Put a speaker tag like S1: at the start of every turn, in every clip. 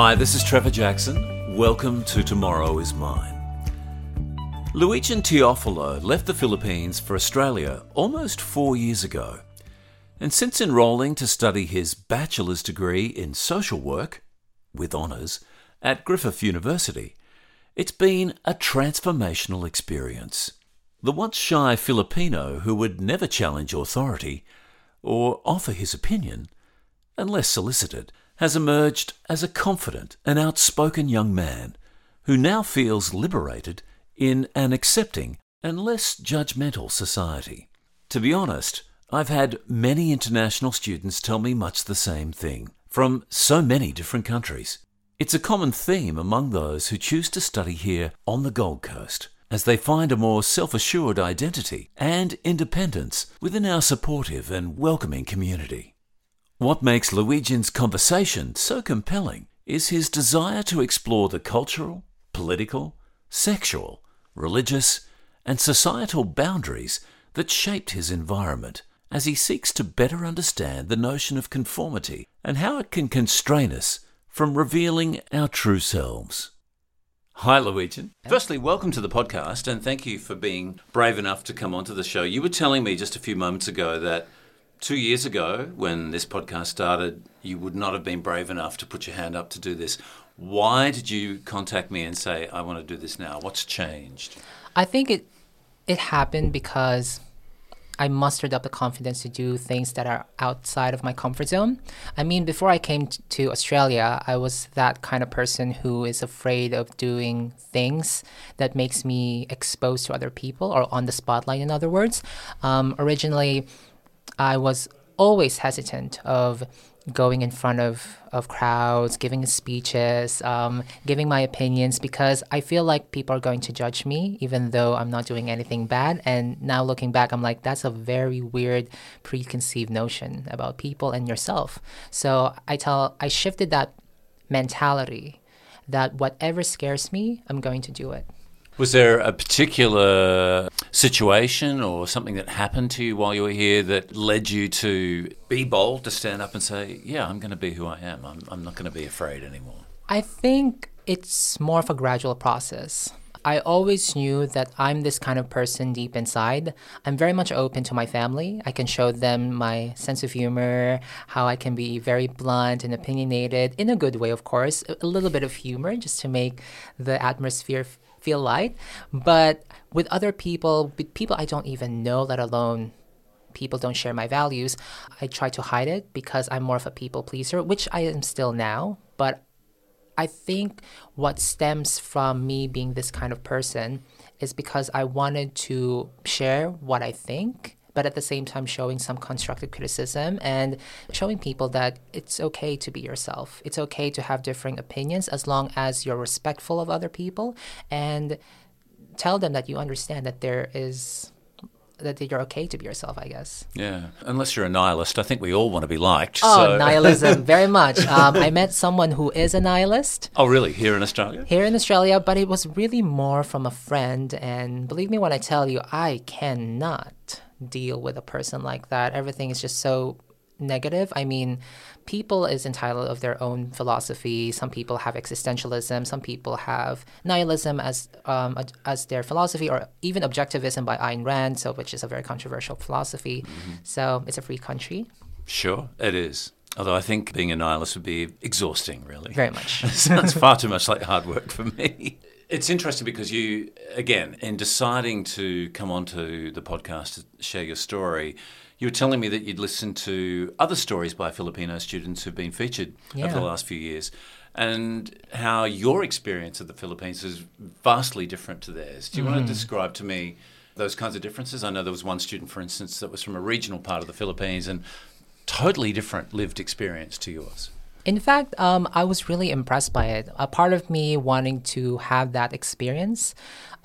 S1: Hi, this is Trevor Jackson. Welcome to Tomorrow is Mine. Luigian Teofilo left the Philippines for Australia almost four years ago. And since enrolling to study his bachelor's degree in social work, with honours, at Griffith University, it's been a transformational experience. The once shy Filipino who would never challenge authority or offer his opinion, unless solicited, has emerged as a confident and outspoken young man who now feels liberated in an accepting and less judgmental society. To be honest, I've had many international students tell me much the same thing, from so many different countries. It's a common theme among those who choose to study here on the Gold Coast, as they find a more self assured identity and independence within our supportive and welcoming community. What makes Luigian's conversation so compelling is his desire to explore the cultural, political, sexual, religious, and societal boundaries that shaped his environment as he seeks to better understand the notion of conformity and how it can constrain us from revealing our true selves. Hi, Luigian. Firstly, welcome to the podcast and thank you for being brave enough to come onto the show. You were telling me just a few moments ago that two years ago, when this podcast started, you would not have been brave enough to put your hand up to do this. Why did you contact me and say, I want to do this now? What's changed?
S2: I think it it happened because I mustered up the confidence to do things that are outside of my comfort zone. I mean, before I came t- to Australia, I was that kind of person who is afraid of doing things that makes me exposed to other people or on the spotlight, in other words. Um, originally, I was always hesitant of going in front of, of crowds, giving speeches, um, giving my opinions because I feel like people are going to judge me even though I'm not doing anything bad. And now looking back, I'm like, that's a very weird preconceived notion about people and yourself. So I tell, I shifted that mentality that whatever scares me, I'm going to do it.
S1: Was there a particular situation or something that happened to you while you were here that led you to be bold, to stand up and say, Yeah, I'm going to be who I am. I'm, I'm not going to be afraid anymore?
S2: I think it's more of a gradual process. I always knew that I'm this kind of person deep inside. I'm very much open to my family. I can show them my sense of humor, how I can be very blunt and opinionated in a good way, of course, a little bit of humor just to make the atmosphere feel light. But with other people, with people I don't even know, let alone people don't share my values, I try to hide it because I'm more of a people pleaser, which I am still now. But I think what stems from me being this kind of person is because I wanted to share what I think but at the same time showing some constructive criticism and showing people that it's okay to be yourself. It's okay to have differing opinions as long as you're respectful of other people and tell them that you understand that there is that you're okay to be yourself, I guess.
S1: Yeah, unless you're a nihilist, I think we all want to be liked.
S2: Oh,
S1: so.
S2: nihilism, very much. Um, I met someone who is a nihilist.
S1: Oh, really? Here in Australia?
S2: Here in Australia, but it was really more from a friend. And believe me when I tell you, I cannot deal with a person like that. Everything is just so negative. I mean, people is entitled of their own philosophy. Some people have existentialism. Some people have nihilism as um, as their philosophy, or even objectivism by Ayn Rand, so which is a very controversial philosophy. Mm-hmm. So it's a free country.
S1: Sure, it is. Although I think being a nihilist would be exhausting, really.
S2: Very much.
S1: sounds far too much like hard work for me. It's interesting because you, again, in deciding to come onto the podcast to share your story, you were telling me that you'd listened to other stories by Filipino students who've been featured yeah. over the last few years and how your experience of the Philippines is vastly different to theirs. Do you mm. want to describe to me those kinds of differences? I know there was one student, for instance, that was from a regional part of the Philippines and totally different lived experience to yours.
S2: In fact, um, I was really impressed by it. A part of me wanting to have that experience,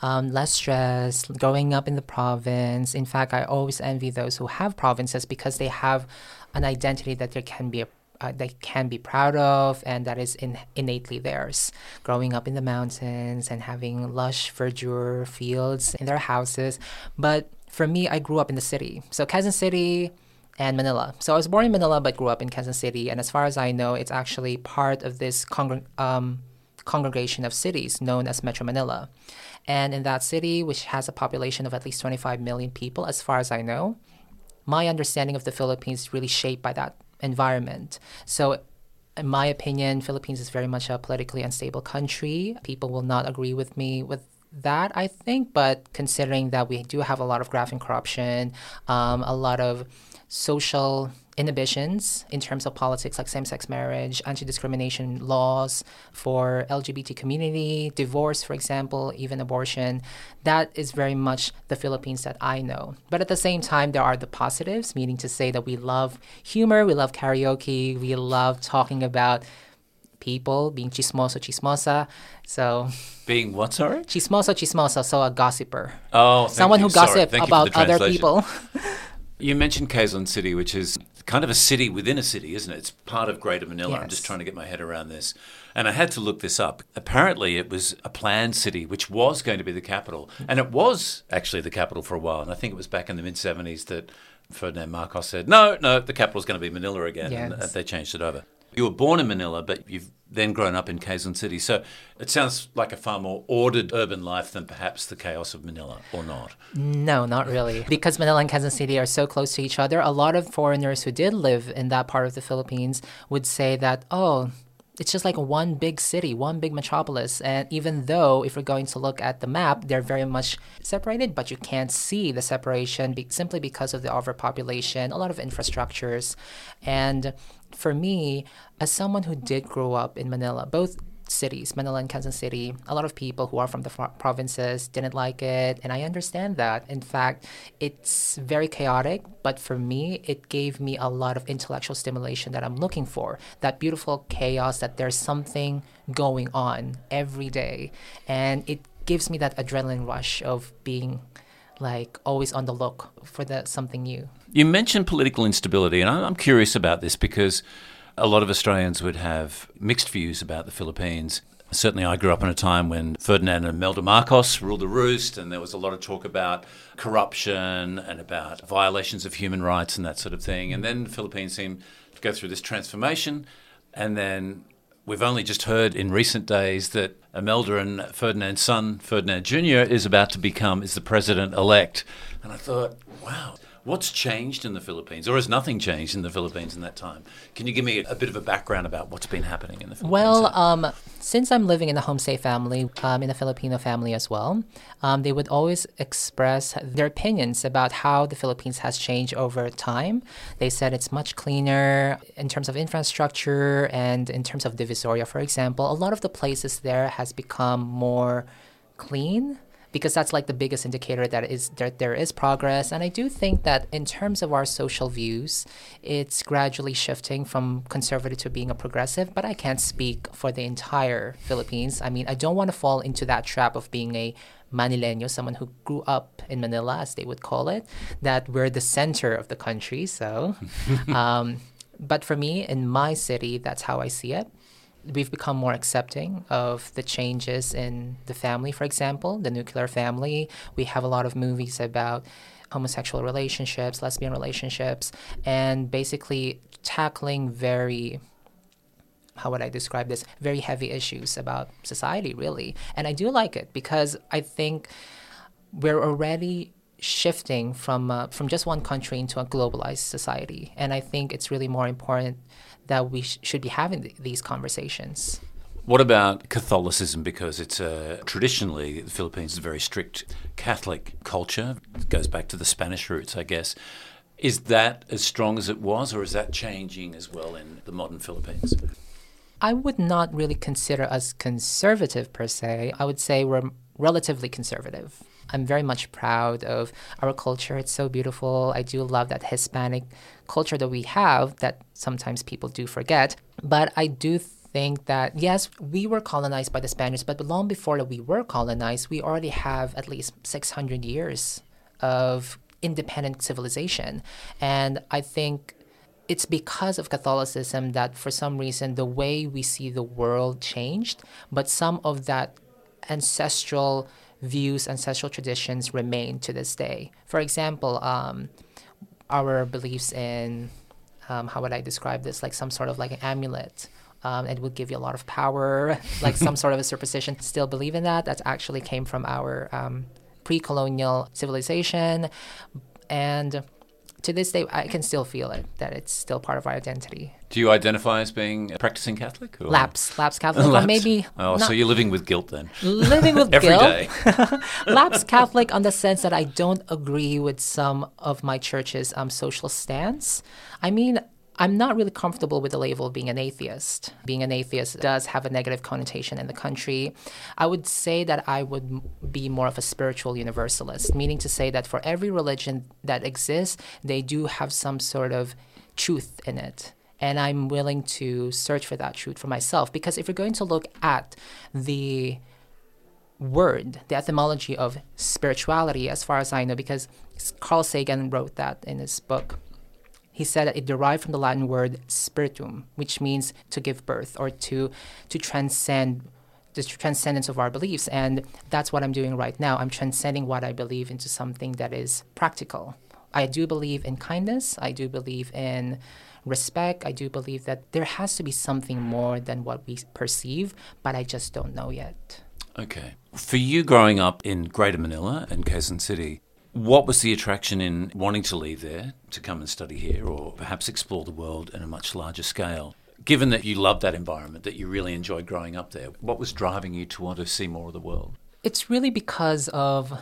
S2: um, less stress, growing up in the province. In fact, I always envy those who have provinces because they have an identity that there can be uh, they can be proud of and that is in, innately theirs. Growing up in the mountains and having lush verdure fields in their houses. But for me, I grew up in the city. So Quezon City, and Manila. So I was born in Manila but grew up in Quezon City. And as far as I know, it's actually part of this congr- um, congregation of cities known as Metro Manila. And in that city, which has a population of at least 25 million people, as far as I know, my understanding of the Philippines is really shaped by that environment. So in my opinion, Philippines is very much a politically unstable country. People will not agree with me with that, I think, but considering that we do have a lot of graft and corruption, um, a lot of social inhibitions in terms of politics like same-sex marriage anti-discrimination laws for lgbt community divorce for example even abortion. That is very much the philippines that i know. But at the same time there are the positives meaning to say that we love humor we love karaoke we love talking about people being chismoso chismosa. So
S1: being what sorry?
S2: chismoso chismosa so a gossiper.
S1: Oh
S2: someone
S1: you.
S2: who gossip about other people
S1: You mentioned Quezon City, which is kind of a city within a city, isn't it? It's part of Greater Manila. I'm just trying to get my head around this. And I had to look this up. Apparently, it was a planned city, which was going to be the capital. And it was actually the capital for a while. And I think it was back in the mid 70s that Ferdinand Marcos said, no, no, the capital's going to be Manila again. And
S2: Yes.
S1: they changed it over. You were born in Manila, but you've then grown up in Quezon City. So it sounds like a far more ordered urban life than perhaps the chaos of Manila, or not.
S2: No, not really. Because Manila and Quezon City are so close to each other, a lot of foreigners who did live in that part of the Philippines would say that, oh, it's just like one big city, one big metropolis. And even though, if we're going to look at the map, they're very much separated, but you can't see the separation be- simply because of the overpopulation, a lot of infrastructures. And for me, as someone who did grow up in Manila, both cities, Manila and Quezon City, a lot of people who are from the provinces didn't like it, and I understand that. In fact, it's very chaotic, but for me, it gave me a lot of intellectual stimulation that I'm looking for. That beautiful chaos, that there's something going on every day, and it gives me that adrenaline rush of being like always on the look for the something new.
S1: You mentioned political instability, and I'm curious about this because a lot of Australians would have mixed views about the Philippines. Certainly, I grew up in a time when Ferdinand and Imelda Marcos ruled the roost, and there was a lot of talk about corruption and about violations of human rights and that sort of thing. And then the Philippines seemed to go through this transformation, and then we've only just heard in recent days that Imelda and Ferdinand's son, Ferdinand Jr., is about to become is the president elect. And I thought, wow, what's changed in the Philippines, or has nothing changed in the Philippines in that time? Can you give me a bit of a background about what's been happening in the Philippines?
S2: Well, um, since I'm living in a homestay family, um, in a Filipino family as well, um, they would always express their opinions about how the Philippines has changed over time. They said it's much cleaner in terms of infrastructure and in terms of Divisoria, for example. A lot of the places there has become more clean because that's like the biggest indicator that is that there is progress and i do think that in terms of our social views it's gradually shifting from conservative to being a progressive but i can't speak for the entire philippines i mean i don't want to fall into that trap of being a Manileño, someone who grew up in Manila, as they would call it, that we're the center of the country. So, um, but for me, in my city, that's how I see it we've become more accepting of the changes in the family, for example, the nuclear family. We have a lot of movies about homosexual relationships, lesbian relationships, and basically tackling very how would I describe this? Very heavy issues about society, really. And I do like it because I think we're already shifting from uh, from just one country into a globalized society, and I think it's really more important that we sh- should be having th- these conversations.
S1: What about Catholicism? Because it's uh, traditionally the Philippines is a very strict Catholic culture. It goes back to the Spanish roots, I guess. Is that as strong as it was, or is that changing as well in the modern Philippines?
S2: I would not really consider us conservative per se. I would say we're relatively conservative. I'm very much proud of our culture. It's so beautiful. I do love that Hispanic culture that we have that sometimes people do forget. But I do think that, yes, we were colonized by the Spaniards, but long before that we were colonized, we already have at least 600 years of independent civilization. And I think it's because of Catholicism that for some reason the way we see the world changed, but some of that ancestral views, ancestral traditions remain to this day. For example, um, our beliefs in um, how would I describe this? Like some sort of like an amulet. Um, it would give you a lot of power, like some sort of a superstition. Still believe in that. That actually came from our um, pre-colonial civilization, and to this day, I can still feel it that it's still part of our identity.
S1: Do you identify as being a practicing Catholic?
S2: Or? Lapse, lapse Catholic, or maybe.
S1: Oh, so you're living with guilt then?
S2: Living with
S1: Every
S2: guilt.
S1: day.
S2: lapse Catholic on the sense that I don't agree with some of my church's um, social stance. I mean, I'm not really comfortable with the label of being an atheist. Being an atheist does have a negative connotation in the country. I would say that I would be more of a spiritual universalist, meaning to say that for every religion that exists, they do have some sort of truth in it. And I'm willing to search for that truth for myself. Because if you're going to look at the word, the etymology of spirituality, as far as I know, because Carl Sagan wrote that in his book. He said that it derived from the Latin word spiritum, which means to give birth or to to transcend the transcendence of our beliefs. And that's what I'm doing right now. I'm transcending what I believe into something that is practical. I do believe in kindness. I do believe in respect. I do believe that there has to be something more than what we perceive, but I just don't know yet.
S1: Okay. For you growing up in Greater Manila and Quezon City, what was the attraction in wanting to leave there to come and study here or perhaps explore the world in a much larger scale? Given that you loved that environment, that you really enjoyed growing up there, what was driving you to want to see more of the world?
S2: It's really because of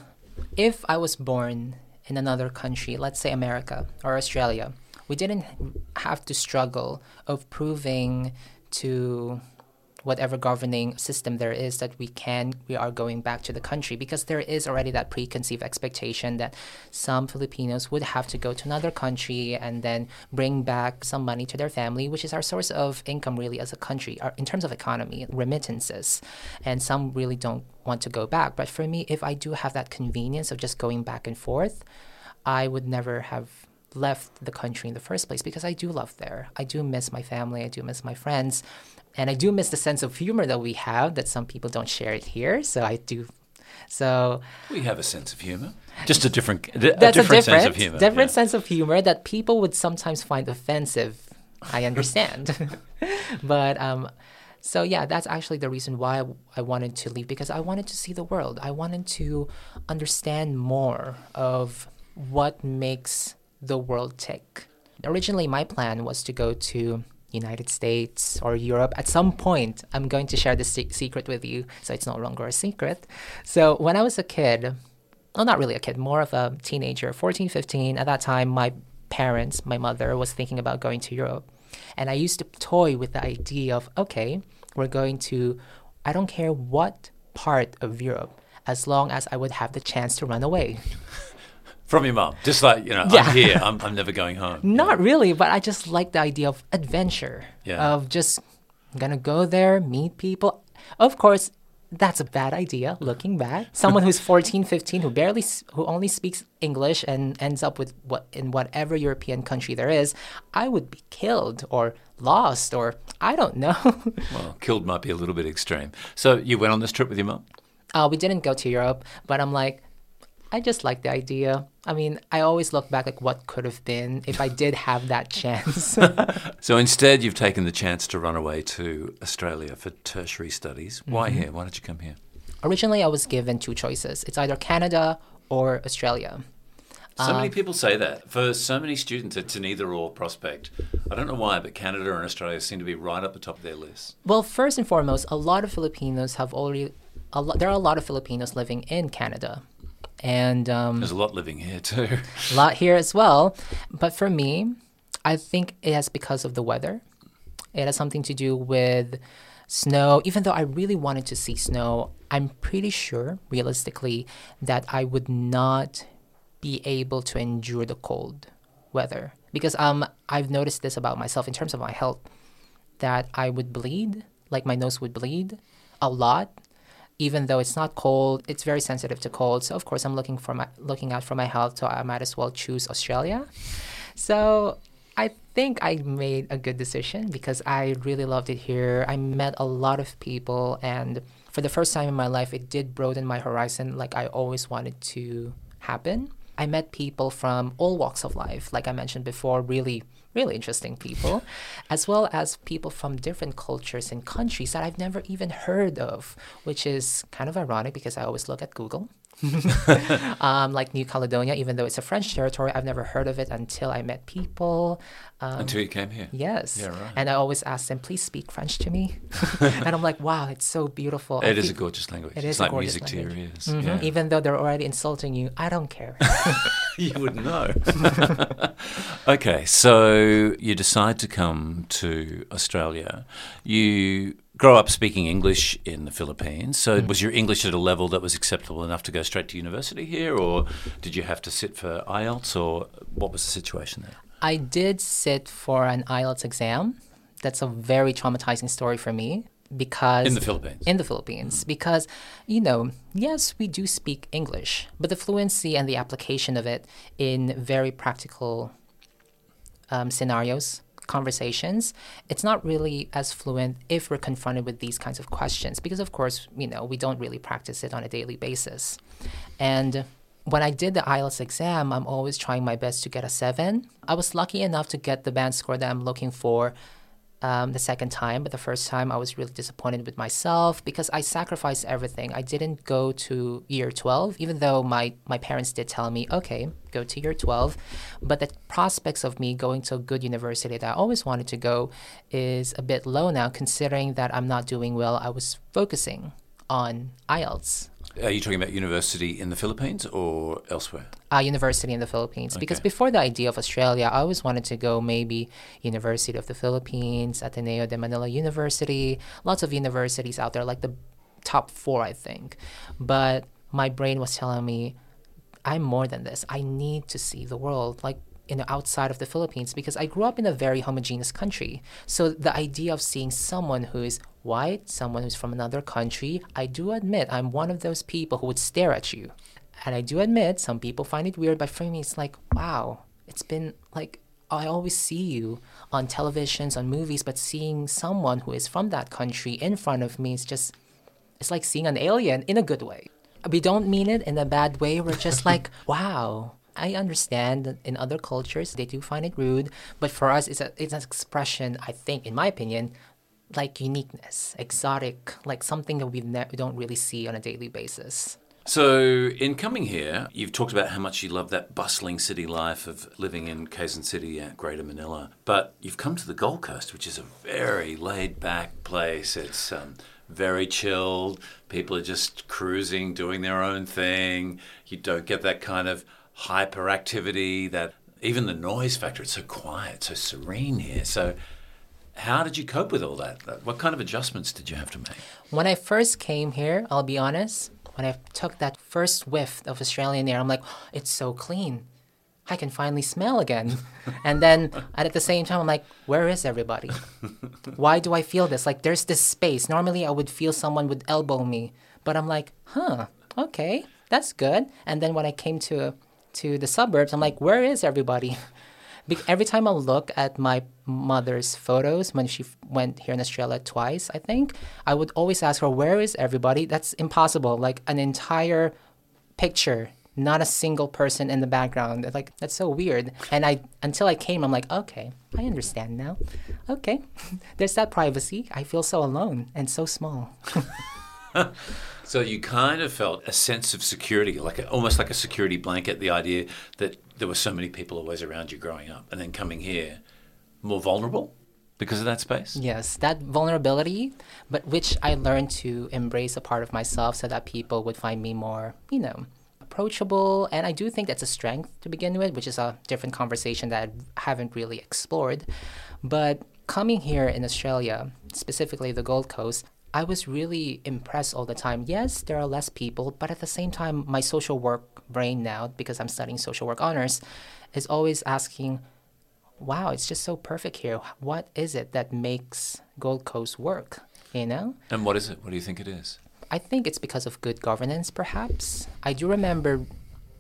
S2: if I was born in another country, let's say America or Australia, we didn't have to struggle of proving to whatever governing system there is that we can we are going back to the country because there is already that preconceived expectation that some Filipinos would have to go to another country and then bring back some money to their family which is our source of income really as a country our, in terms of economy remittances and some really don't want to go back but for me if I do have that convenience of just going back and forth I would never have left the country in the first place because I do love there. I do miss my family. I do miss my friends. And I do miss the sense of humor that we have that some people don't share it here. So I do. So
S1: we have a sense of humor, just a different, a
S2: that's
S1: different,
S2: a different
S1: sense of humor.
S2: Different
S1: yeah.
S2: sense of humor that people would sometimes find offensive. I understand, but um, so yeah, that's actually the reason why I wanted to leave because I wanted to see the world. I wanted to understand more of what makes the world tick. Originally, my plan was to go to United States or Europe at some point. I'm going to share this se- secret with you, so it's no longer a secret. So when I was a kid, well, not really a kid, more of a teenager, 14, 15. At that time, my parents, my mother, was thinking about going to Europe, and I used to toy with the idea of, okay, we're going to, I don't care what part of Europe, as long as I would have the chance to run away.
S1: From your mom, just like you know,
S2: Yeah.
S1: I'm here. I'm, I'm never going home.
S2: Not really, but I just like the idea of adventure.
S1: Yeah.
S2: Of just gonna go there, meet people. Of course, that's a bad idea looking back. Someone who's 14, 15 who barely who only speaks English and ends up with what in whatever European country there is, I would be killed or lost or I don't know.
S1: Well, killed might be a little bit extreme. So you went on this trip with your mom
S2: uh, we didn't go to Europe, but I'm like I just like the idea. I mean, I always look back like what could have been if I did have that chance.
S1: So instead, you've taken the chance to run away to Australia for tertiary studies. Why
S2: Mm-hmm.
S1: here? Why did you come here?
S2: Originally, I was given two choices. It's either Canada or Australia.
S1: So
S2: Um,
S1: many people say that. For so many students, it's an either or prospect. I don't know why, but Canada and Australia seem to be right up the top of their list.
S2: Well, first and foremost, a lot of Filipinos have already. There are a lot of Filipinos living in Canada, and um,
S1: There's a lot living here too.
S2: a lot here as well. But for me, I think it has because of the weather. It has something to do with snow. Even though I really wanted to see snow, I'm pretty sure, realistically, that I would not be able to endure the cold weather because um I've noticed this about myself in terms of my health that I would bleed, like my nose would bleed a lot even though it's not cold, it's very sensitive to cold. So of course, I'm looking for my looking out for my health. So I might as well choose Australia. So I think I made a good decision because I really loved it here. I met a lot of people, and for the first time in my life, it did broaden my horizon, like I always wanted to happen. I met people from all walks of life, like I mentioned before, really, really interesting people, as well as people from different cultures and countries that I've never even heard of, which is kind of ironic because I always look at Google um, like New Caledonia, even though it's a French territory, I've never heard of it until I met people.
S1: Um, until you came here.
S2: Yes.
S1: Yeah, right.
S2: And I always ask them, please speak French to me. and I'm like, wow, it's so beautiful.
S1: It is a gorgeous language.
S2: It
S1: it's
S2: is
S1: like
S2: music
S1: to your ears.
S2: Mm-hmm.
S1: Yeah.
S2: Even though they're already insulting you, I don't care.
S1: you wouldn't know. okay, so you decide to come to Australia. You grow up speaking English in the Philippines. So, mm. was your English at a level that was acceptable enough to go straight to university here, or did you have to sit for IELTS, or what was the situation there?
S2: I did sit for an IELTS exam. That's a very traumatizing story for me because
S1: in the Philippines.
S2: In the Philippines, mm. because you know, yes, we do speak English, but the fluency and the application of it in very practical um, scenarios conversations, it's not really as fluent if we're confronted with these kinds of questions because, of course, you know, we don't really practice it on a daily basis. And when I did the IELTS exam, I'm always trying my best to get a seven. I was lucky enough to get the band score that I'm looking for um, the second time, but the first time I was really disappointed with myself because I sacrificed everything. I didn't go to year 12, even though my, my parents did tell me, okay, go to year 12. But the prospects of me going to a good university that I always wanted to go is a bit low now, considering that I'm not doing well. I was focusing on IELTS
S1: are you talking about university in the Philippines or elsewhere?
S2: Uh, university in the Philippines. Okay. Because before the idea of Australia, I always wanted to go maybe University of the Philippines, Ateneo de Manila University, lots of universities out there, like the top four, I think. But my brain was telling me, I'm more than this. I need to see the world. Like, you know, outside of the Philippines because I grew up in a very homogeneous country. So the idea of seeing someone who is white, someone who's from another country, I do admit I'm one of those people who would stare at you. And I do admit some people find it weird, but for me, it's like, wow, it's been like, I always see you on televisions, on movies, but seeing someone who is from that country in front of me is just, it's like seeing an alien in a good way. We don't mean it in a bad way. We're just like, wow, I understand that in other cultures they do find it rude, but for us it's a it's an expression I think in my opinion like uniqueness, exotic, like something that we ne- we don't really see on a daily basis.
S1: So, in coming here, you've talked about how much you love that bustling city life of living in Quezon City at Greater Manila. But you've come to the Gold Coast, which is a very laid back place. It's um, very chilled. People are just cruising, doing their own thing. You don't get that kind of hyperactivity, that even the noise factor. It's so quiet, so serene here. So, how did you cope with all that? What kind of adjustments did you have to make?
S2: When I first came here, I'll be honest, when I took that first whiff of Australian air, I'm like, oh, it's so clean. I can finally smell again. and then at the same time, I'm like, where is everybody? Why do I feel this? Like, there's this space. Normally, I would feel someone would elbow me, but I'm like, huh, okay, that's good. And then when I came to to the suburbs, I'm like, where is everybody? every time I look at my mother's photos when she went here in Australia twice, I think I would always ask her, "Where is everybody?" That's impossible. Like an entire picture, not a single person in the background. Like that's so weird. And I until I came, I'm like, okay, I understand now. Okay, there's that privacy. I feel so alone and so small.
S1: so you kind of felt a sense of security, like a, almost like a security blanket. The idea that there were so many people always around you growing up, and then coming here, more vulnerable because of that space.
S2: Yes, that vulnerability, but which I learned to embrace a part of myself so that people would find me more, you know, approachable. And I do think that's a strength to begin with, which is a different conversation that I haven't really explored. But coming here in Australia, specifically the Gold Coast, I was really impressed all the time. Yes, there are less people, but at the same time, my social work brain now because I'm studying social work honors is always asking, wow, it's just so perfect here. What is it that makes Gold Coast work? You know?
S1: And what is it? What do you think it is?
S2: I think it's because of good governance, perhaps. I do remember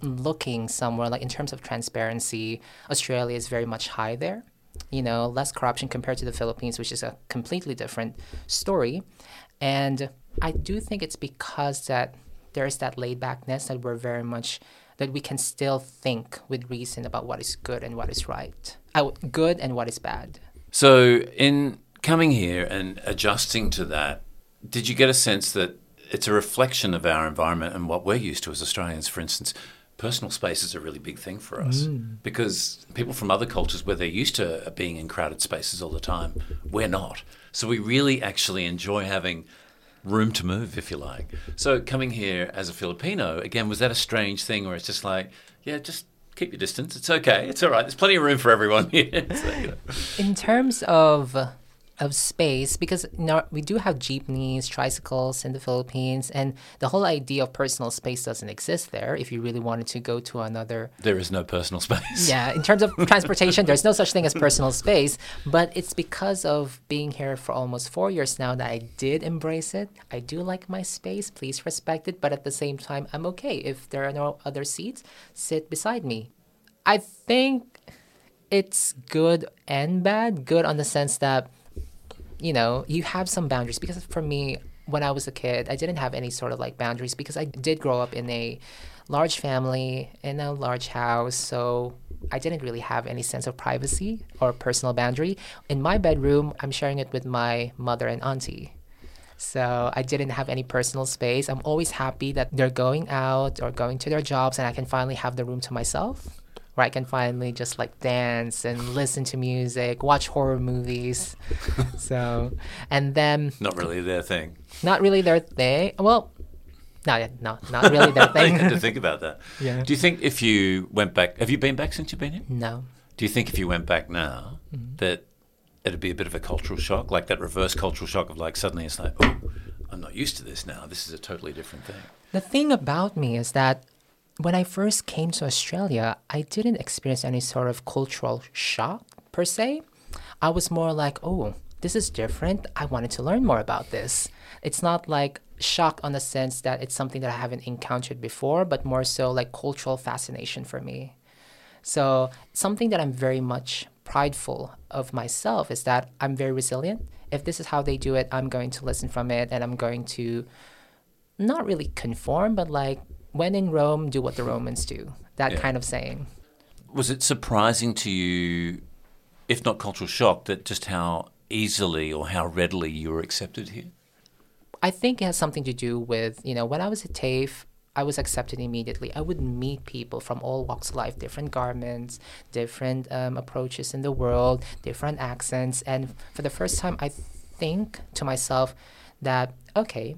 S2: looking somewhere, like in terms of transparency, Australia is very much high there. You know, less corruption compared to the Philippines, which is a completely different story. And I do think it's because that there's that laid backness that we're very much that we can still think with reason about what is good and what is right, uh, good and what is bad.
S1: So, in coming here and adjusting to that, did you get a sense that it's a reflection of our environment and what we're used to as Australians? For instance, personal space is a really big thing for us mm. because people from other cultures where they're used to being in crowded spaces all the time, we're not. So we really actually enjoy having room to move, if you like. So coming here as a Filipino, again, was that a strange thing where it's just like, yeah, just keep your distance. It's okay. It's all right. There's plenty of room for everyone here. so, you know.
S2: In terms of of space because you know, we do have jeepneys, tricycles in the Philippines, and the whole idea of personal space doesn't exist there. If you really wanted to go to another,
S1: there is no personal space.
S2: Yeah, in terms of transportation, there's no such thing as personal space. But it's because of being here for almost four years now that I did embrace it. I do like my space. Please respect it, but at the same time, I'm okay if there are no other seats. Sit beside me. I think it's good and bad. Good on the sense that you know, you have some boundaries because for me, when I was a kid, I didn't have any sort of like boundaries because I did grow up in a large family in a large house. So I didn't really have any sense of privacy or personal boundary. In my bedroom, I'm sharing it with my mother and auntie. So I didn't have any personal space. I'm always happy that they're going out or going to their jobs and I can finally have the room to myself where I can finally just like dance and listen to music, watch horror movies. so, and then
S1: not really their thing.
S2: Not really their thing. Well, no, no, not really their thing.
S1: you had to think about that. Yeah. Do you think if you went back, have you been back since you've been here?
S2: No.
S1: Do you think if you went back now mm-hmm. that it'd be a bit of a cultural shock, like that reverse cultural shock of like suddenly it's like, oh, I'm not used to this now. This is a totally different thing.
S2: The thing about me is that when I first came to Australia, I didn't experience any sort of cultural shock per se. I was more like, oh, this is different. I wanted to learn more about this. It's not like shock on the sense that it's something that I haven't encountered before, but more so like cultural fascination for me. So, something that I'm very much prideful of myself is that I'm very resilient. If this is how they do it, I'm going to listen from it and I'm going to not really conform, but like when in Rome, do what the Romans do. That yeah. kind of saying.
S1: Was it surprising to you, if not cultural shock, that just how easily or how readily you were accepted here?
S2: I think it has something to do with, you know, when I was at TAFE, I was accepted immediately. I would meet people from all walks of life, different garments, different um, approaches in the world, different accents. And for the first time, I think to myself that, okay,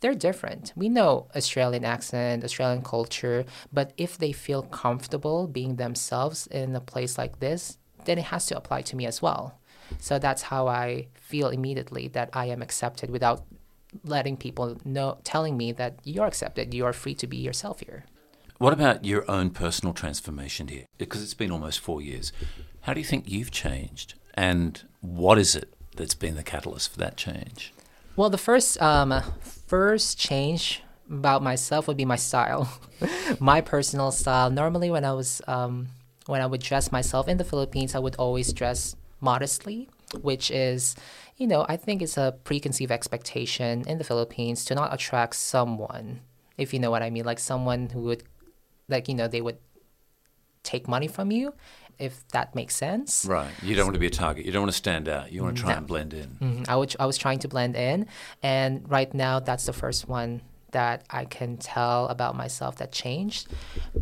S2: they're different. We know Australian accent, Australian culture, but if they feel comfortable being themselves in a place like this, then it has to apply to me as well. So that's how I feel immediately that I am accepted without letting people know, telling me that you're accepted, you are free to be yourself here.
S1: What about your own personal transformation here? Because it's been almost four years. How do you think you've changed? And what is it that's been the catalyst for that change?
S2: Well, the first um, first change about myself would be my style, my personal style. Normally, when I was um, when I would dress myself in the Philippines, I would always dress modestly, which is, you know, I think it's a preconceived expectation in the Philippines to not attract someone, if you know what I mean, like someone who would, like you know, they would take money from you if that makes sense.
S1: Right. You don't want to be a target. You don't want to stand out. You want to try no. and blend in.
S2: Mm-hmm. I, would, I was trying to blend in. And right now, that's the first one that I can tell about myself that changed.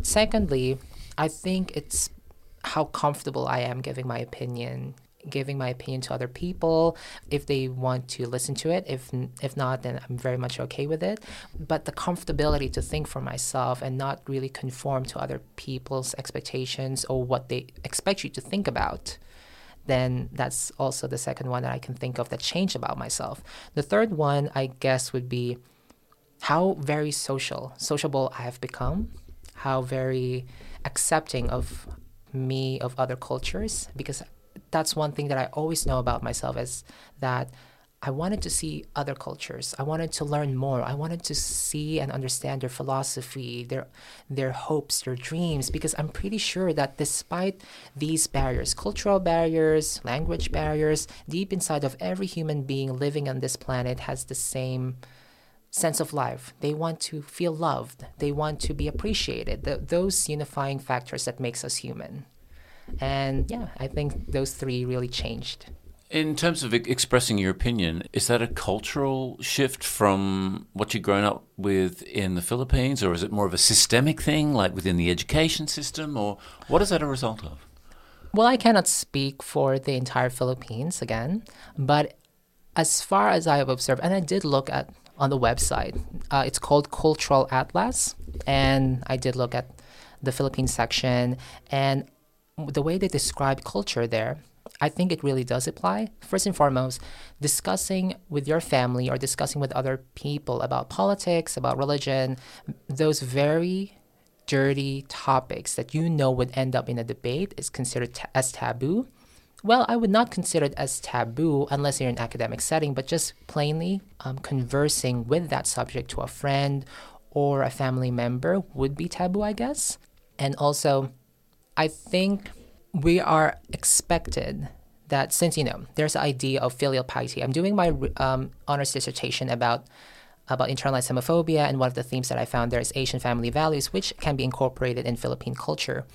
S2: Secondly, I think it's how comfortable I am giving my opinion giving my opinion to other people. If they want to listen to it if if not then I'm very much okay with it. But the comfortability to think for myself and not really conform to other people's expectations or what they expect you to think about then that's also the second one that I can think of that changed about myself. The third one I guess would be how very social sociable I have become how very accepting of me of other cultures because that's one thing that I always know about myself is that I wanted to see other cultures. I wanted to learn more. I wanted to see and understand their philosophy, their their hopes, their dreams because I'm pretty sure that despite these barriers, cultural barriers, language barriers, deep inside of every human being living on this planet has the same sense of life. They want to feel loved. They want to be appreciated. The, those unifying factors that makes us human. And yeah, I think those three really changed.
S1: In terms of expressing your opinion, is that a cultural shift from what you've grown up with in the Philippines, or is it more of a systemic thing, like within the education system, or what is that a result of?
S2: Well, I cannot speak for the entire Philippines again, but as far as I have observed, and I did look at on the website, uh, it's called Cultural Atlas, and I did look at the Philippine section, and the way they describe culture there I think it really does apply. First and foremost, discussing with your family or discussing with other people about politics, about religion, those very dirty topics that you know would end up in a debate is considered ta- as taboo. Well, I would not consider it as taboo unless you're in an academic setting, but just plainly um, conversing with that subject to a friend or a family member would be taboo, I guess. And also, I think we are expected that since you know there's the idea of filial piety i'm doing my um, honors dissertation about about internalized homophobia and one of the themes that i found there is asian family values which can be incorporated in philippine culture.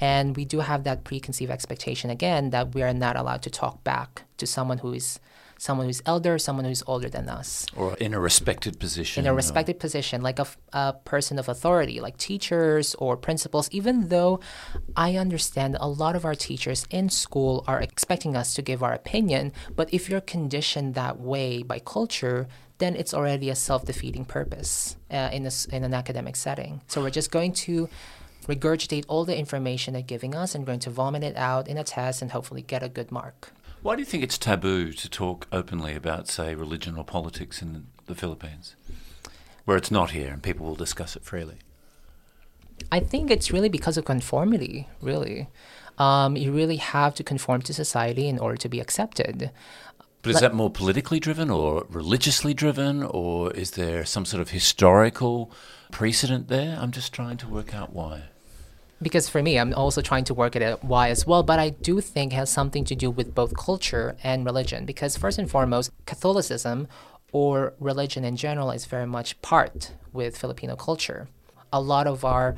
S2: And we do have that preconceived expectation again that we are not allowed to talk back to someone who is someone who's elder, someone who's older than us.
S1: Or in a respected position.
S2: In a respected or... position, like a, a person of authority, like teachers or principals, even though I understand a lot of our teachers in school are expecting us to give our opinion, but if you're conditioned that way by culture, then it's already a self-defeating purpose uh, in, a, in an academic setting. So we're just going to regurgitate all the information they're giving us and going to vomit it out in a test and hopefully get a good mark.
S1: Why do you think it's taboo to talk openly about, say, religion or politics in the Philippines, where it's not here and people will discuss it freely?
S2: I think it's really because of conformity, really. Um, you really have to conform to society in order to be accepted.
S1: But is that more politically driven or religiously driven, or is there some sort of historical precedent there? I'm just trying to work out why
S2: because for me, I'm also trying to work at why as well, but I do think has something to do with both culture and religion. Because first and foremost, Catholicism or religion in general is very much part with Filipino culture. A lot of our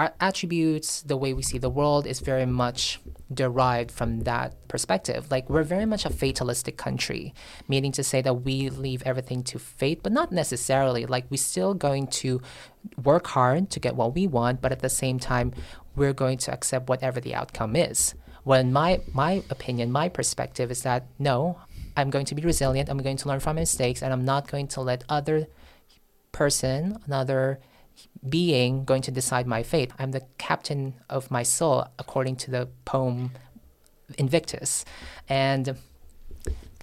S2: our attributes, the way we see the world, is very much derived from that perspective. Like, we're very much a fatalistic country, meaning to say that we leave everything to fate, but not necessarily. Like, we're still going to work hard to get what we want, but at the same time, we're going to accept whatever the outcome is. When my, my opinion, my perspective is that no, I'm going to be resilient, I'm going to learn from mistakes, and I'm not going to let other person, another being going to decide my fate. I'm the captain of my soul, according to the poem Invictus. And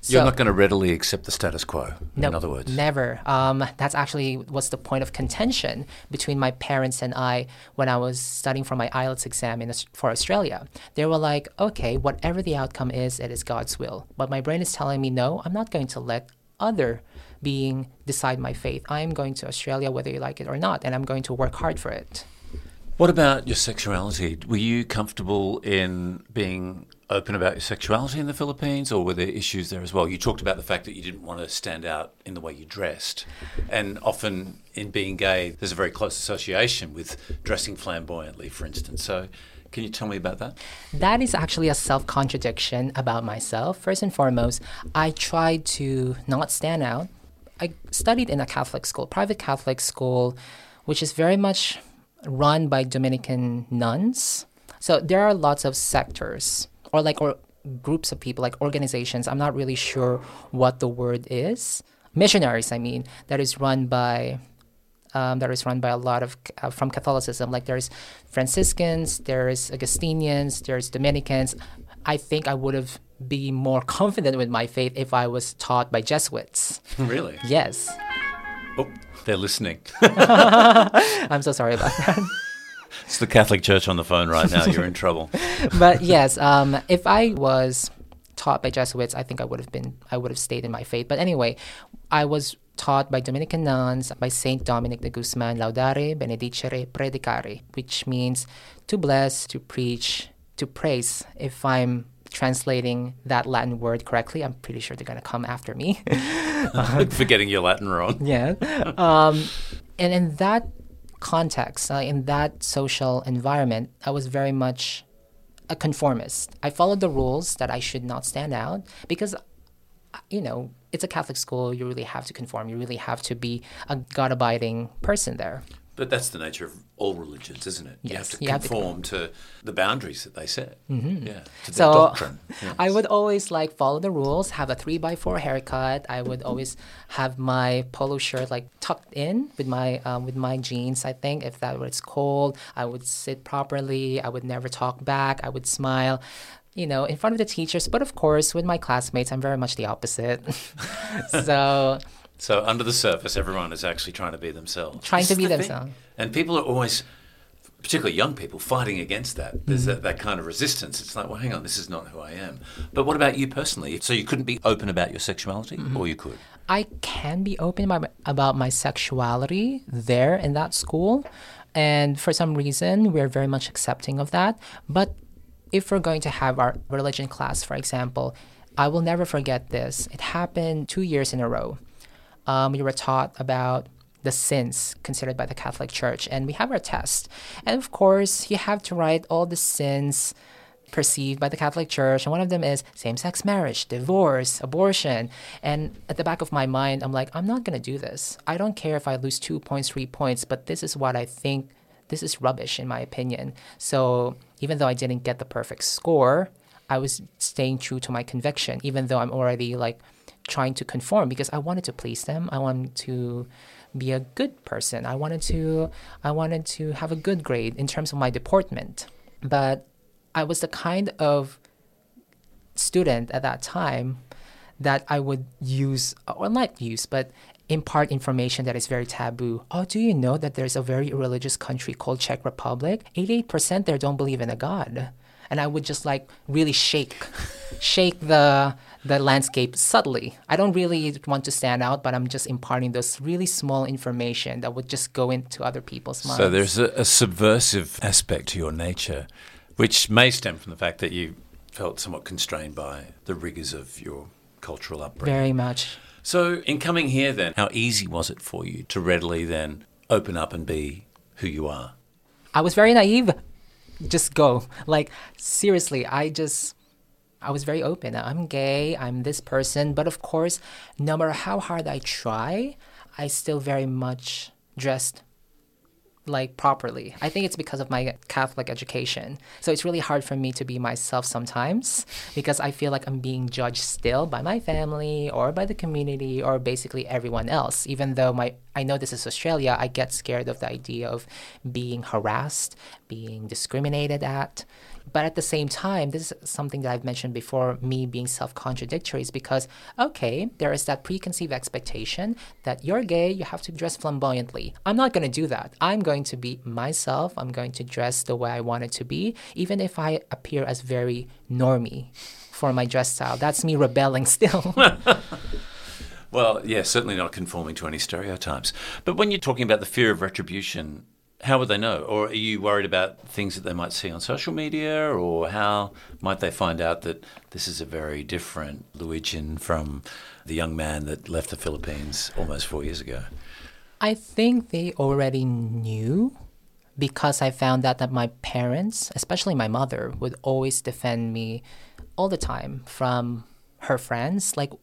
S1: so, You're not going to readily accept the status quo, no, in other words.
S2: Never. Um, that's actually what's the point of contention between my parents and I when I was studying for my IELTS exam in, for Australia. They were like, okay, whatever the outcome is, it is God's will. But my brain is telling me, no, I'm not going to let other being decide my fate. I'm going to Australia whether you like it or not, and I'm going to work hard for it.
S1: What about your sexuality? Were you comfortable in being open about your sexuality in the Philippines, or were there issues there as well? You talked about the fact that you didn't want to stand out in the way you dressed, and often in being gay, there's a very close association with dressing flamboyantly, for instance. So, can you tell me about that?
S2: That is actually a self contradiction about myself. First and foremost, I tried to not stand out. I studied in a Catholic school, private Catholic school, which is very much run by Dominican nuns. So there are lots of sectors or like or groups of people, like organizations. I'm not really sure what the word is. Missionaries, I mean, that is run by um, that is run by a lot of uh, from Catholicism. Like there's Franciscans, there's Augustinians, there's Dominicans. I think I would have be more confident with my faith if I was taught by Jesuits.
S1: Really?
S2: Yes.
S1: Oh, they're listening.
S2: I'm so sorry about that.
S1: It's the Catholic Church on the phone right now. You're in trouble.
S2: but yes, um, if I was taught by Jesuits, I think I would have been I would have stayed in my faith. But anyway, I was taught by Dominican nuns by Saint Dominic de Guzman, laudare, benedicere, predicare, which means to bless, to preach, to praise. If I'm translating that Latin word correctly. I'm pretty sure they're going to come after me.
S1: For getting your Latin wrong.
S2: yeah. Um, and in that context, uh, in that social environment, I was very much a conformist. I followed the rules that I should not stand out because, you know, it's a Catholic school. You really have to conform. You really have to be a God abiding person there.
S1: But that's the nature of all religions, isn't it?
S2: Yes,
S1: you have to
S2: you have to
S1: conform to the boundaries that they set. Mm-hmm. Yeah, to
S2: so
S1: doctrine. Yes.
S2: I would always like follow the rules, have a three by four haircut. I would always have my polo shirt like tucked in with my um, with my jeans. I think if that was cold, I would sit properly. I would never talk back. I would smile. You know, in front of the teachers, but of course, with my classmates, I'm very much the opposite. so
S1: So under the surface, everyone is actually trying to be themselves.
S2: Trying to be
S1: the thing.
S2: themselves.
S1: And people are always, particularly young people, fighting against that. There's
S2: Mm-hmm.
S1: that, that kind of resistance. It's like, well, hang on, this is not who I am. But what about you personally? So you couldn't be open about your sexuality,
S2: Mm-hmm.
S1: or you could?
S2: I can be open about, about my sexuality there in that school. And for some reason, we're very much accepting of that. But if we're going to have our religion class, for example, I will never forget this. It happened two years in a row. Um, we were taught about the sins considered by the Catholic Church, and we have our test. And of course, you have to write all the sins perceived by the Catholic Church, and one of them is same sex marriage, divorce, abortion. And at the back of my mind, I'm like, I'm not to do this. I don't care if I lose two points, three points, but this is what I think. This is rubbish, in my opinion. So even though I didn't get the perfect score, I was staying true to my conviction, even though I'm already like trying to conform because I wanted to please them. I wanted to be a good person. I wanted to I wanted to have a good grade in terms of my deportment. But I was the kind of student at that time that I would use or not use, but impart information that is very taboo. Oh, do you know that there's a very religious country called Czech Republic? 88% there don't believe in a god. And I would just like really shake shake the the landscape subtly. I don't really want to stand out, but I'm just imparting those really small information that would just go into other people's minds.
S1: So there's a, a subversive aspect to your nature, which may stem from the fact that you felt somewhat constrained by the rigors of your cultural upbringing.
S2: very much.
S1: So, in coming here, then, how easy was it for you to readily then open up and be who you are?
S2: I was very naive. Just go. Like seriously, I just I was very open. I'm gay, I'm this person, but of course, no matter how hard I try, I still very much dressed like properly. I think it's because of my Catholic education. So it's really hard for me to be myself sometimes because I feel like I'm being judged still by my family or by the community or basically everyone else. Even though my I know this is Australia, I get scared of the idea of being harassed, being discriminated at. But at the same time, this is something that I've mentioned before, me being self contradictory, is because, okay, there is that preconceived expectation that you're gay, you have to dress flamboyantly. I'm not going to do that. I'm going to be myself. I'm going to dress the way I want it to be, even if I appear as very normy for my dress style. That's me rebelling still.
S1: Well, yeah, certainly not conforming to any stereotypes. But when you're talking about the fear of retribution, how would they know? Or are you worried about things that they might see on social media? Or how might they find out that this is a very different Luigian from the young man that left the Philippines almost four years ago?
S2: I think they already knew because I found out that my parents, especially my mother, would always defend me all the time from her friends, like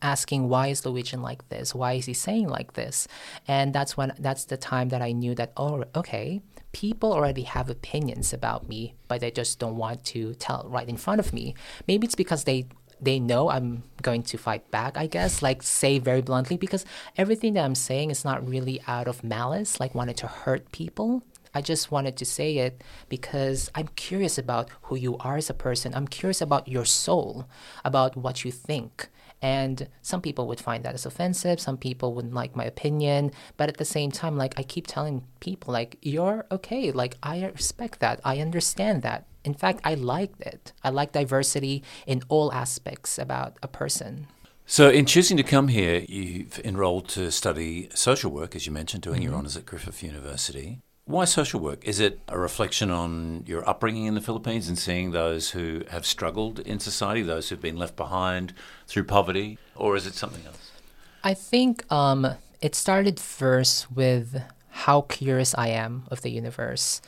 S2: asking why is Luigian like this? Why is he saying like this? And that's when that's the time that I knew that oh okay, people already have opinions about me, but they just don't want to tell right in front of me. Maybe it's because they they know I'm going to fight back, I guess, like say very bluntly, because everything that I'm saying is not really out of malice, like wanted to hurt people. I just wanted to say it because I'm curious about who you are as a person. I'm curious about your soul, about what you think. And some people would find that as offensive. Some people wouldn't like my opinion. But at the same time, like I keep telling people, like, you're okay. Like, I respect that. I understand that. In fact, I liked it. I like diversity in all aspects about a person.
S1: So, in choosing to come here, you've enrolled to study social work, as you mentioned, doing your mm-hmm. honours at Griffith University. Why social work? Is it a reflection on your upbringing in the Philippines and seeing those who have struggled in society, those who've been left behind through poverty, or is it something else?
S2: I think um, it started first with how curious I am of the universe.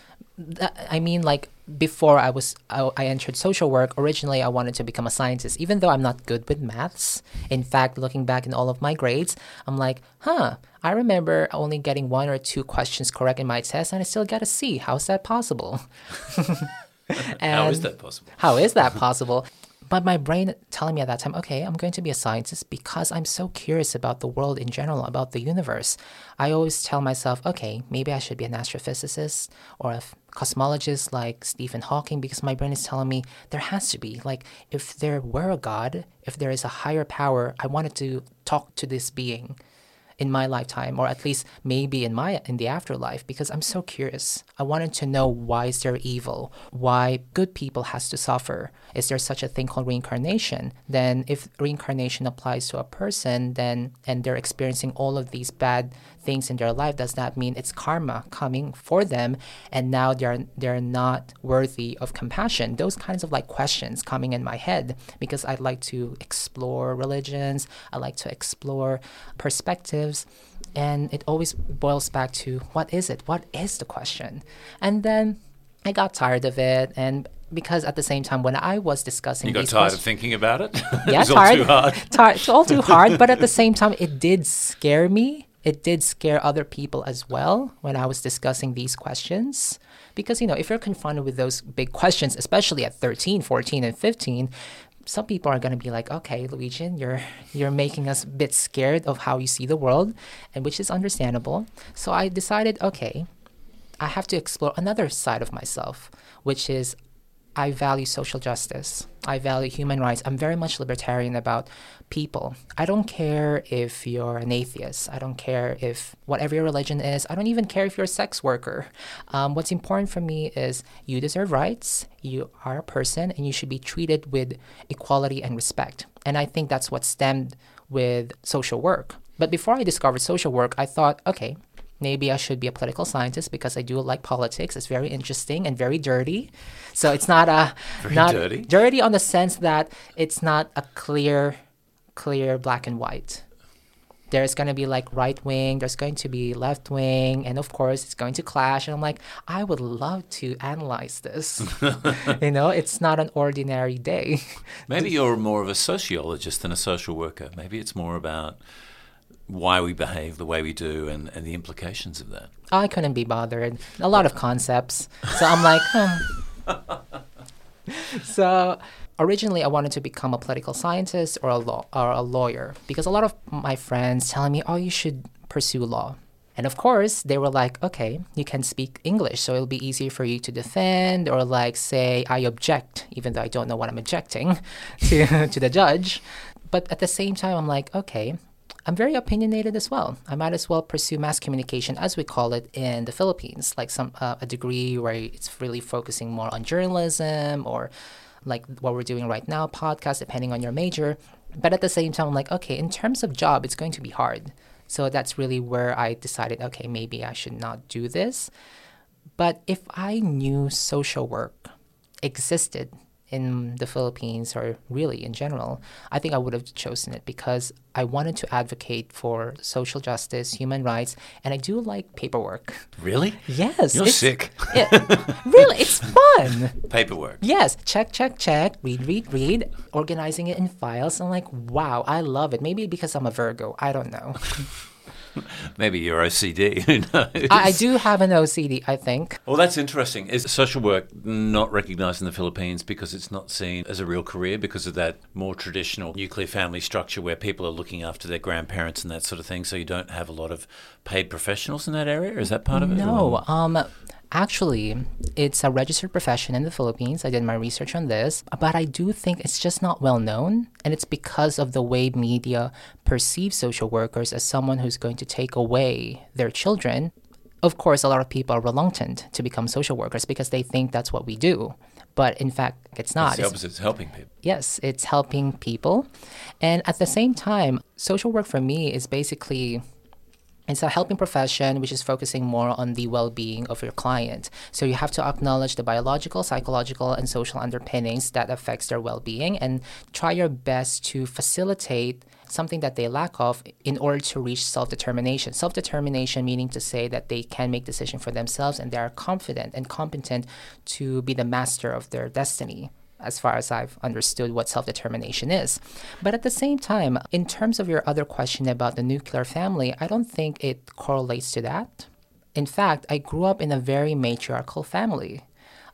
S2: I mean, like before I was I, I, entered social work. Originally, I wanted to become a scientist, even though I'm not good with maths. In fact, looking back in all of my grades, I'm like, huh. I remember only getting one or two questions correct in my test, and I still got a C. How's that possible?
S1: how is that possible?
S2: How is that possible? But my brain telling me at that time, okay, I'm going to be a scientist because I'm so curious about the world in general, about the universe. I always tell myself, okay, maybe I should be an astrophysicist or a cosmologist like Stephen Hawking because my brain is telling me there has to be. Like, if there were a God, if there is a higher power, I wanted to talk to this being in my lifetime or at least maybe in my in the afterlife because I'm so curious. I wanted to know why is there evil? Why good people has to suffer? Is there such a thing called reincarnation? Then if reincarnation applies to a person then and they're experiencing all of these bad things in their life, does that mean it's karma coming for them and now they're they're not worthy of compassion? Those kinds of like questions coming in my head because I'd like to explore religions, I like to explore perspectives and it always boils back to what is it? What is the question? And then I got tired of it and because at the same time when I was discussing
S1: you got tired of thinking about it.
S2: Yeah,
S1: it
S2: tired, all
S1: too hard.
S2: Tired, it's all too hard. But at the same time, it did scare me it did scare other people as well when I was discussing these questions. Because, you know, if you're confronted with those big questions, especially at 13, 14, and 15, some people are going to be like, okay, Luigi, you're, you're making us a bit scared of how you see the world, and which is understandable. So I decided, okay, I have to explore another side of myself, which is I value social justice. I value human rights. I'm very much libertarian about people. I don't care if you're an atheist. I don't care if whatever your religion is. I don't even care if you're a sex worker. Um, what's important for me is you deserve rights. You are a person, and you should be treated with equality and respect. And I think that's what stemmed with social work. But before I discovered social work, I thought, okay, maybe I should be a political scientist because I do like politics. It's very interesting and very dirty. So it's not a
S1: very
S2: not
S1: dirty.
S2: dirty on the sense that it's not a clear clear black and white. There's going to be like right wing, there's going to be left wing, and of course it's going to clash. And I'm like, I would love to analyze this. you know, it's not an ordinary day.
S1: Maybe you're more of a sociologist than a social worker. Maybe it's more about why we behave the way we do and, and the implications of that.
S2: I couldn't be bothered. A lot of concepts. So I'm like, hmm. so originally I wanted to become a political scientist or a law or a lawyer because a lot of my friends telling me, "Oh, you should pursue law." And of course, they were like, "Okay, you can speak English, so it'll be easier for you to defend or like say I object, even though I don't know what I'm objecting to to the judge." But at the same time, I'm like, "Okay, I'm very opinionated as well. I might as well pursue mass communication, as we call it in the Philippines, like some uh, a degree where it's really focusing more on journalism or like what we're doing right now, podcast, depending on your major. But at the same time, I'm like, okay, in terms of job, it's going to be hard. So that's really where I decided, okay, maybe I should not do this. But if I knew social work existed in the Philippines or really in general, I think I would have chosen it because I wanted to advocate for social justice, human rights, and I do like paperwork.
S1: Really?
S2: Yes.
S1: You're sick.
S2: Yeah, really, it's fun.
S1: Paperwork.
S2: Yes. Check, check, check. Read, read, read. Organizing it in files. I'm like, wow, I love it. Maybe because I'm a Virgo. I don't know.
S1: Maybe you're OCD. Who knows?
S2: I, I, do have an OCD, I think.
S1: Well, that's interesting. Is social work not recognised in the Philippines because it's not seen as a real career because of that more traditional nuclear family structure where people are looking after their grandparents and that sort of thing? So you don't have a lot of paid professionals in that area? Is that part of it?
S2: No. Um, Actually, it's a registered profession in the Philippines. I did my research on this, but I do think it's just not well known. And it's because of the way media perceive social workers as someone who's going to take away their children. Of course, a lot of people are reluctant to become social workers because they think that's what we do. But in fact, it's not.
S1: It's the opposite. It's helping people.
S2: Yes, it's helping people. And at the same time, social work for me is basically It's a helping profession which is focusing more on the well being of your client. So you have to acknowledge the biological, psychological, and social underpinnings that affects their well being and try your best to facilitate something that they lack of in order to reach self-determination. Self-determination meaning to say that they can make decision for themselves and they are confident and competent to be the master of their destiny as far as I've understood what self determination is. But at the same time, in terms of your other question about the nuclear family, I don't think it correlates to that. In fact, I grew up in a very matriarchal family.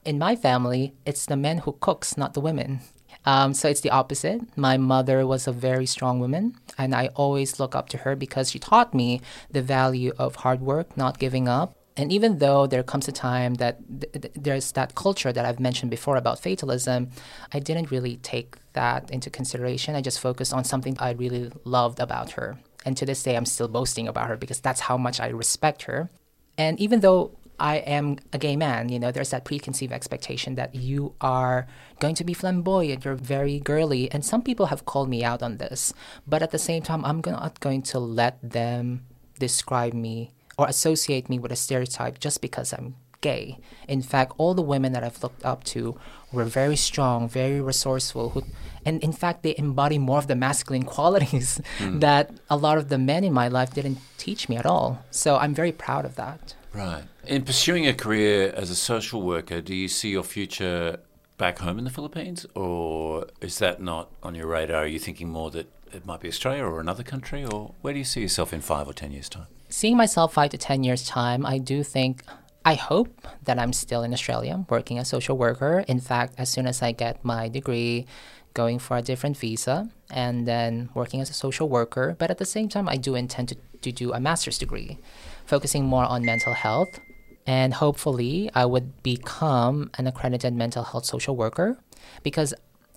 S2: In my family, it's the men who cooks, not the women. Um, so it's the opposite. My mother was a very strong woman, and I always look up to her because she taught me the value of hard work, not giving up, and even though there comes a time that th- th- there's that culture that I've mentioned before about fatalism, I didn't really take that into consideration. I just focused on something I really loved about her. And to this day, I'm still boasting about her because that's how much I respect her. And even though I am a gay man, you know, there's that preconceived expectation that you are going to be flamboyant, you're very girly. And some people have called me out on this. But at the same time, I'm not going to let them describe me or associate me with a stereotype just because I'm gay. In fact, all the women that I've looked up to were very strong, very resourceful, who, and in fact, they embody more of the masculine qualities mm. that a lot of the men in my life didn't teach me at all. So I'm very proud of that.
S1: Right. In pursuing a career as a social worker, do you see your future back home in the Philippines, or is that not on your radar? Are you thinking more that it might be Australia or another country, or where do you see yourself in five or ten years' time?
S2: Seeing myself five to 10 years' time, I do think, I hope that I'm still in Australia working as a social worker. In fact, as soon as I get my degree, going for a different visa and then working as a social worker. But at the same time, I do intend to, to do a master's degree, focusing more on mental health. And hopefully, I would become an accredited mental health social worker because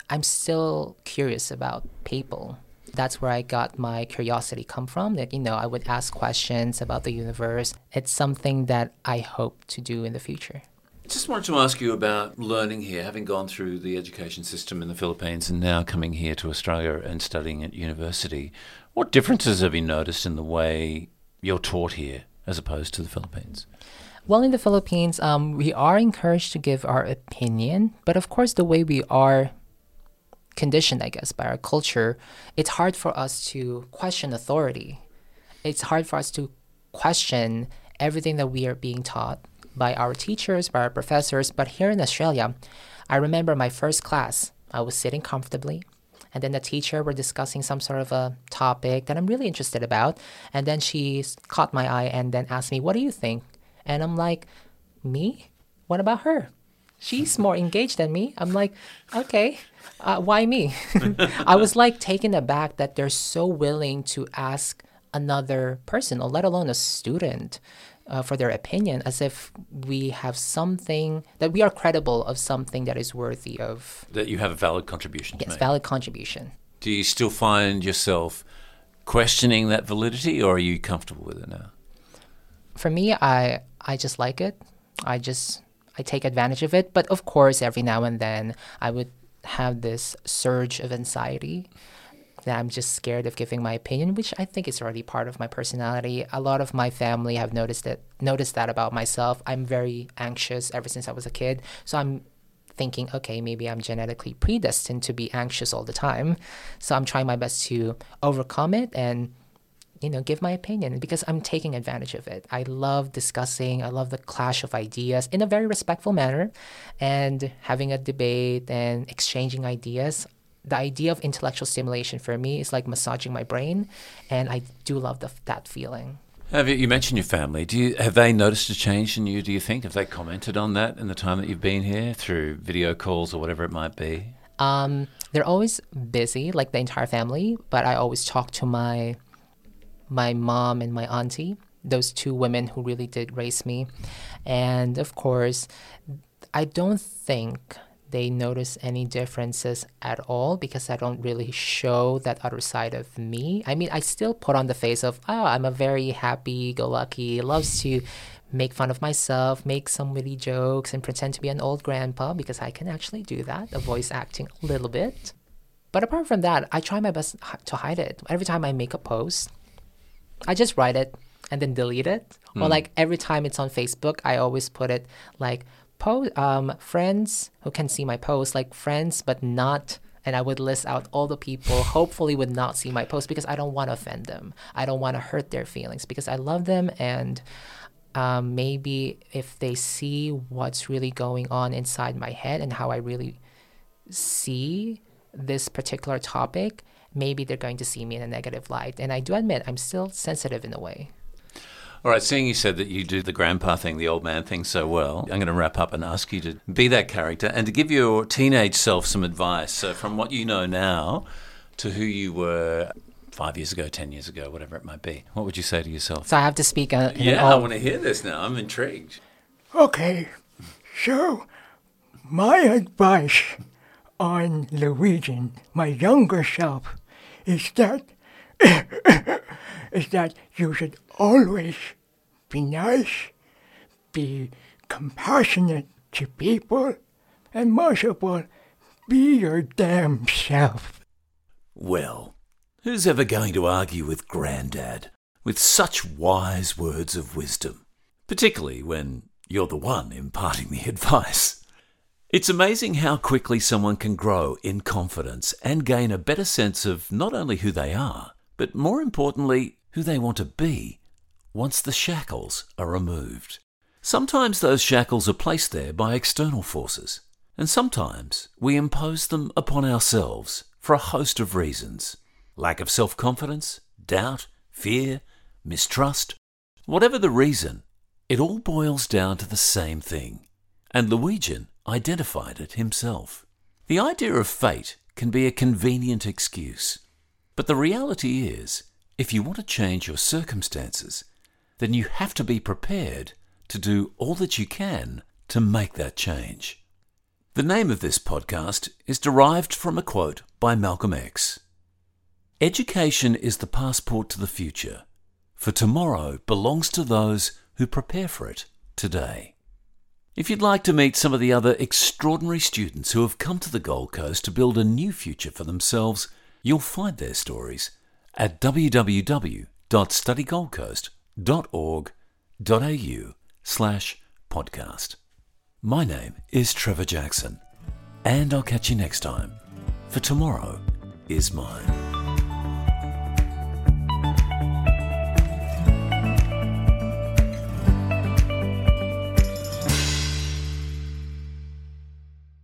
S2: I'm still curious about people that's where I got my curiosity come from. That you know, I would ask questions about the universe. It's something that I hope to do in the future.
S1: Just wanted to ask you about learning here, having gone through the education system in the Philippines and now coming here to Australia and studying at university. What differences have you noticed in the way you're taught here as opposed to the Philippines?
S2: Well, in the Philippines, um, we are encouraged to give our opinion, but of course, the way we are conditioned, I guess, by our culture, it's hard for us to question authority. It's hard for us to question everything that we are being taught by our teachers, by our professors. But here in Australia, I remember my first class, I was sitting comfortably. And then the teacher were discussing some sort of a topic that I'm really interested about. And then she caught my eye and then asked me, What do you think? And I'm like, Me? What about her? She's more engaged than me. I'm like, Okay uh, why me? I was like taken aback that they're so willing to ask another person, or let alone a student, uh, for their opinion, as if we have something that we are credible of something that is worthy of.
S1: That you have a valid contribution.
S2: Yes, valid contribution.
S1: Do you still find yourself questioning that validity, or are you comfortable with it now?
S2: For me, I I just like it. I just I take advantage of it. But of course, every now and then, I would have this surge of anxiety that I'm just scared of giving my opinion, which I think is already part of my personality. A lot of my family have noticed that noticed that about myself. I'm very anxious ever since I was a kid. So I'm thinking, okay, maybe I'm genetically predestined to be anxious all the time. So I'm trying my best to overcome it and you know, give my opinion because I'm taking advantage of it. I love discussing, I love the clash of ideas in a very respectful manner and having a debate and exchanging ideas. The idea of intellectual stimulation for me is like massaging my brain, and I do love the, that feeling.
S1: Have you, you mentioned your family? Do you have they noticed a change in you? Do you think have they commented on that in the time that you've been here through video calls or whatever it might be?
S2: Um, they're always busy, like the entire family. But I always talk to my my mom and my auntie, those two women who really did raise me. And of course, I don't think they notice any differences at all because I don't really show that other side of me. I mean, I still put on the face of, oh, I'm a very happy go lucky, loves to make fun of myself, make some witty jokes, and pretend to be an old grandpa because I can actually do that, a voice acting a little bit. But apart from that, I try my best to hide it. Every time I make a post, I just write it. and then delete it. Or like every time it's on Facebook, I always put it like post um, friends who can see my post, like friends but not and I would list out all the people hopefully would not see my post because I don't want to offend them. I don't want to hurt their feelings because I love them and um, maybe if they see what's really going on inside my head and how I really see this particular topic, maybe they're going to see me in a negative light. And I do admit I'm still sensitive in a way.
S1: All right, seeing you said that you do the grandpa thing, the old man thing so well, I'm going to wrap up and ask you to be that character and to give your teenage self some advice. So, from what you know now to who you were five years ago, 10 years ago, whatever it might be, what would you say to yourself?
S2: So I have to speak. Uh, in
S1: Yeah, I want to hear this now. I'm intrigued.
S3: Okay, so my advice on Luigian, my younger self, is that is that you should always be nice, be compassionate to people, and most of all, be your damn self.
S1: Well, who's ever going to argue with Grandad with such wise words of wisdom? Particularly when you're the one imparting the advice. It's amazing how quickly someone can grow in confidence and gain a better sense of not only who they are, but more importantly, who they want to be once the shackles are removed. Sometimes those shackles are placed there by external forces, and sometimes we impose them upon ourselves for a host of reasons lack of self confidence, doubt, fear, mistrust. Whatever the reason, it all boils down to the same thing, and Luigian identified it himself. The idea of fate can be a convenient excuse, but the reality is, if you want to change your circumstances, then you have to be prepared to do all that you can to make that change. The name of this podcast is derived from a quote by Malcolm X Education is the passport to the future, for tomorrow belongs to those who prepare for it today. If you'd like to meet some of the other extraordinary students who have come to the Gold Coast to build a new future for themselves, you'll find their stories at www.studygoldcoast.org.au slash podcast. My name is Trevor Jackson, and I'll catch you next time, for tomorrow is mine.